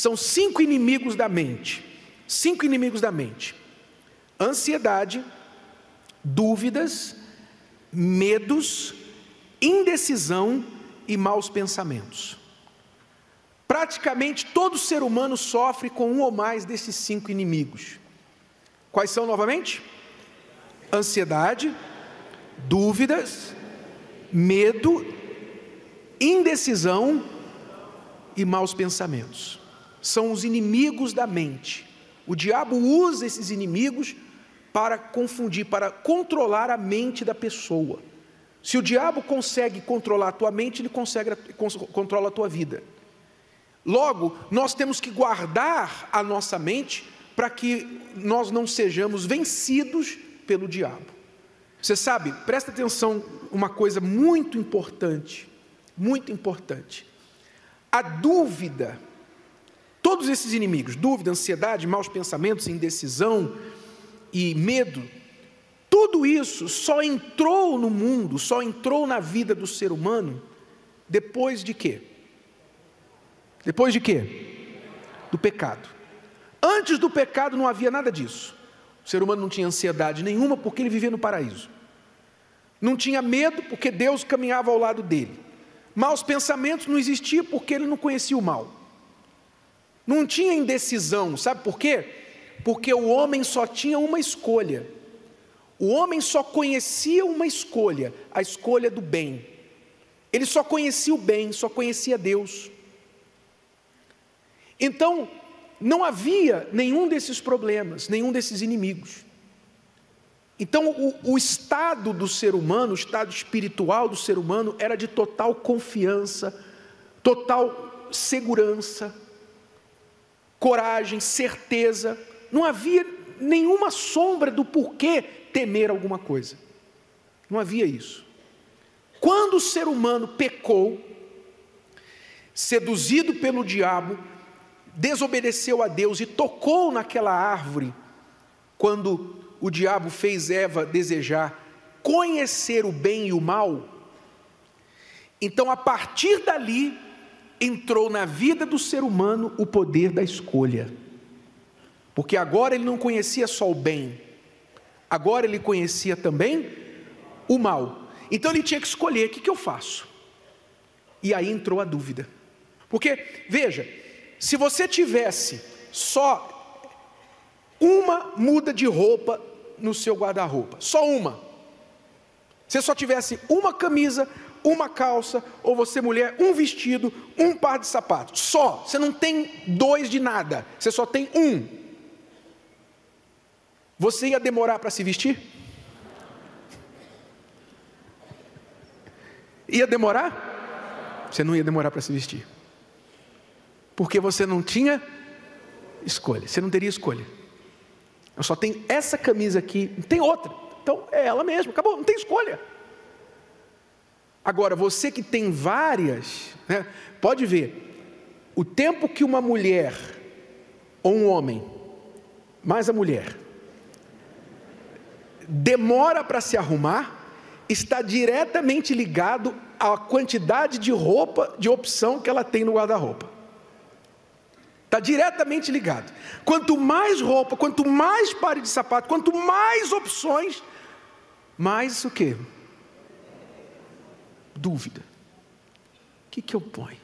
são cinco inimigos da mente. Cinco inimigos da mente: ansiedade, dúvidas, medos, indecisão e maus pensamentos. Praticamente todo ser humano sofre com um ou mais desses cinco inimigos. Quais são novamente? Ansiedade, dúvidas, medo, indecisão e maus pensamentos. São os inimigos da mente. O diabo usa esses inimigos para confundir, para controlar a mente da pessoa. Se o diabo consegue controlar a tua mente, ele consegue controla a tua vida. Logo, nós temos que guardar a nossa mente para que nós não sejamos vencidos pelo diabo. Você sabe, presta atenção, uma coisa muito importante, muito importante. A dúvida, todos esses inimigos, dúvida, ansiedade, maus pensamentos, indecisão e medo, tudo isso só entrou no mundo, só entrou na vida do ser humano depois de quê? Depois de quê? Do pecado. Antes do pecado não havia nada disso. O ser humano não tinha ansiedade nenhuma porque ele vivia no paraíso. Não tinha medo porque Deus caminhava ao lado dele. Maus pensamentos não existiam porque ele não conhecia o mal. Não tinha indecisão, sabe por quê? Porque o homem só tinha uma escolha. O homem só conhecia uma escolha, a escolha do bem. Ele só conhecia o bem, só conhecia Deus. Então, não havia nenhum desses problemas, nenhum desses inimigos. Então, o, o, estado do ser humano, o estado espiritual do ser humano, era de total confiança, total segurança, coragem, certeza. Não havia nenhuma sombra do porquê temer alguma coisa. Não havia isso. Quando o ser humano pecou, seduzido pelo diabo, desobedeceu a Deus e tocou naquela árvore, quando o diabo fez Eva desejar conhecer o bem e o mal, então a partir dali entrou na vida do ser humano o poder da escolha. Porque agora ele não conhecia só o bem, agora ele conhecia também o mal. Então ele tinha que escolher: o que, que eu faço? E aí entrou a dúvida. Porque, veja, se você tivesse só uma muda de roupa no seu guarda-roupa, só uma. Se só tivesse uma camisa, uma calça, ou você mulher, um vestido, um par de sapatos, só. Você não tem dois de nada, você só tem um. Você ia demorar para se vestir? Ia demorar? Você não ia demorar para se vestir porque você não tinha escolha, você não teria escolha. Eu só tenho essa camisa aqui, não tem outra. Então é ela mesma, acabou, não tem escolha. Agora, você que tem várias, né, pode ver, o tempo que uma mulher ou um homem, mais a mulher, demora para se arrumar, está diretamente ligado à quantidade de roupa, de opção que ela tem no guarda-roupa. Está diretamente ligado. Quanto mais roupa, quanto mais pare de sapato, quanto mais opções, mais o que? Dúvida. O que, que eu ponho?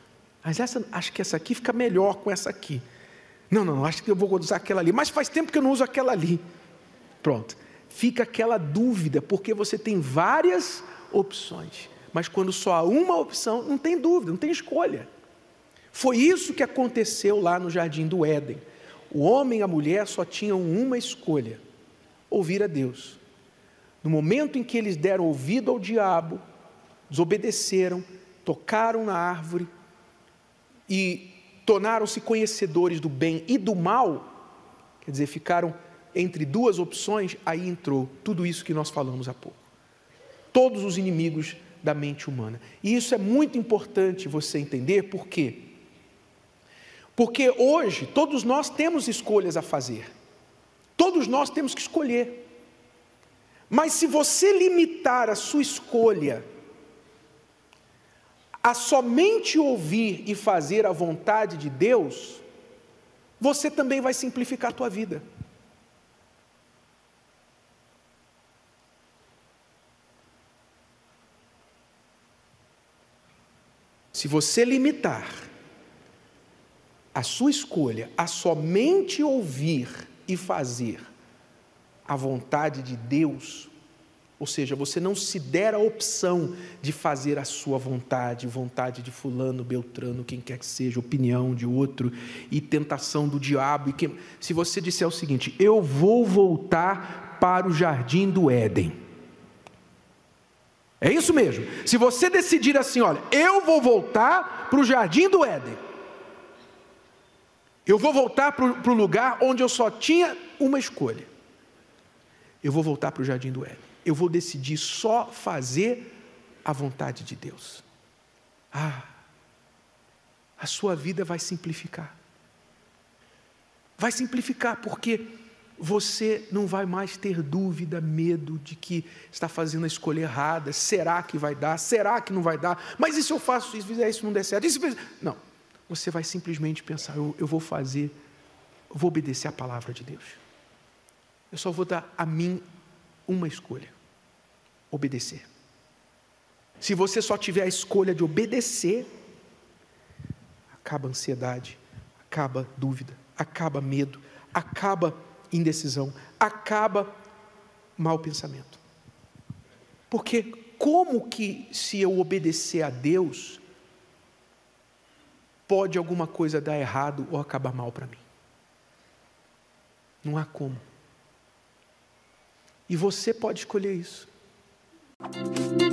Mas essa, acho que essa aqui fica melhor com essa aqui. Não, não, acho que eu vou usar aquela ali. Mas faz tempo que eu não uso aquela ali. Pronto. Fica aquela dúvida, porque você tem várias opções. Mas quando só há uma opção, não tem dúvida, não tem escolha. Foi isso que aconteceu lá no jardim do Éden. O homem e a mulher só tinham uma escolha: ouvir a Deus. No momento em que eles deram ouvido ao diabo, desobedeceram, tocaram na árvore e tornaram-se conhecedores do bem e do mal, quer dizer, ficaram entre duas opções, aí entrou tudo isso que nós falamos há pouco. Todos os inimigos da mente humana. E isso é muito importante você entender, por quê? Porque hoje todos nós temos escolhas a fazer. Todos nós temos que escolher. Mas se você limitar a sua escolha a somente ouvir e fazer a vontade de Deus, você também vai simplificar a tua vida. Se você limitar a sua escolha a somente ouvir e fazer a vontade de Deus, ou seja, você não se der a opção de fazer a sua vontade, vontade de fulano, beltrano, quem quer que seja, opinião de outro e tentação do diabo. E se você disser o seguinte: eu vou voltar para o jardim do Éden. É isso mesmo. Se você decidir assim, olha, eu vou voltar para o jardim do Éden. Eu vou voltar para o lugar onde eu só tinha uma escolha. Eu vou voltar para o jardim do Éden eu vou decidir só fazer a vontade de Deus. Ah, a sua vida vai simplificar. Vai simplificar porque você não vai mais ter dúvida, medo de que está fazendo a escolha errada. Será que vai dar? Será que não vai dar? Mas e se eu faço isso, fizer isso, não der certo? Se Não. Você vai simplesmente pensar: eu, eu vou fazer, eu vou obedecer a palavra de Deus. Eu só vou dar a mim uma escolha obedecer. Se você só tiver a escolha de obedecer, acaba a ansiedade, acaba a dúvida, acaba medo, acaba indecisão, acaba mau pensamento. Porque como que se eu obedecer a Deus, pode alguma coisa dar errado ou acabar mal para mim? Não há como. E você pode escolher isso. Thank you.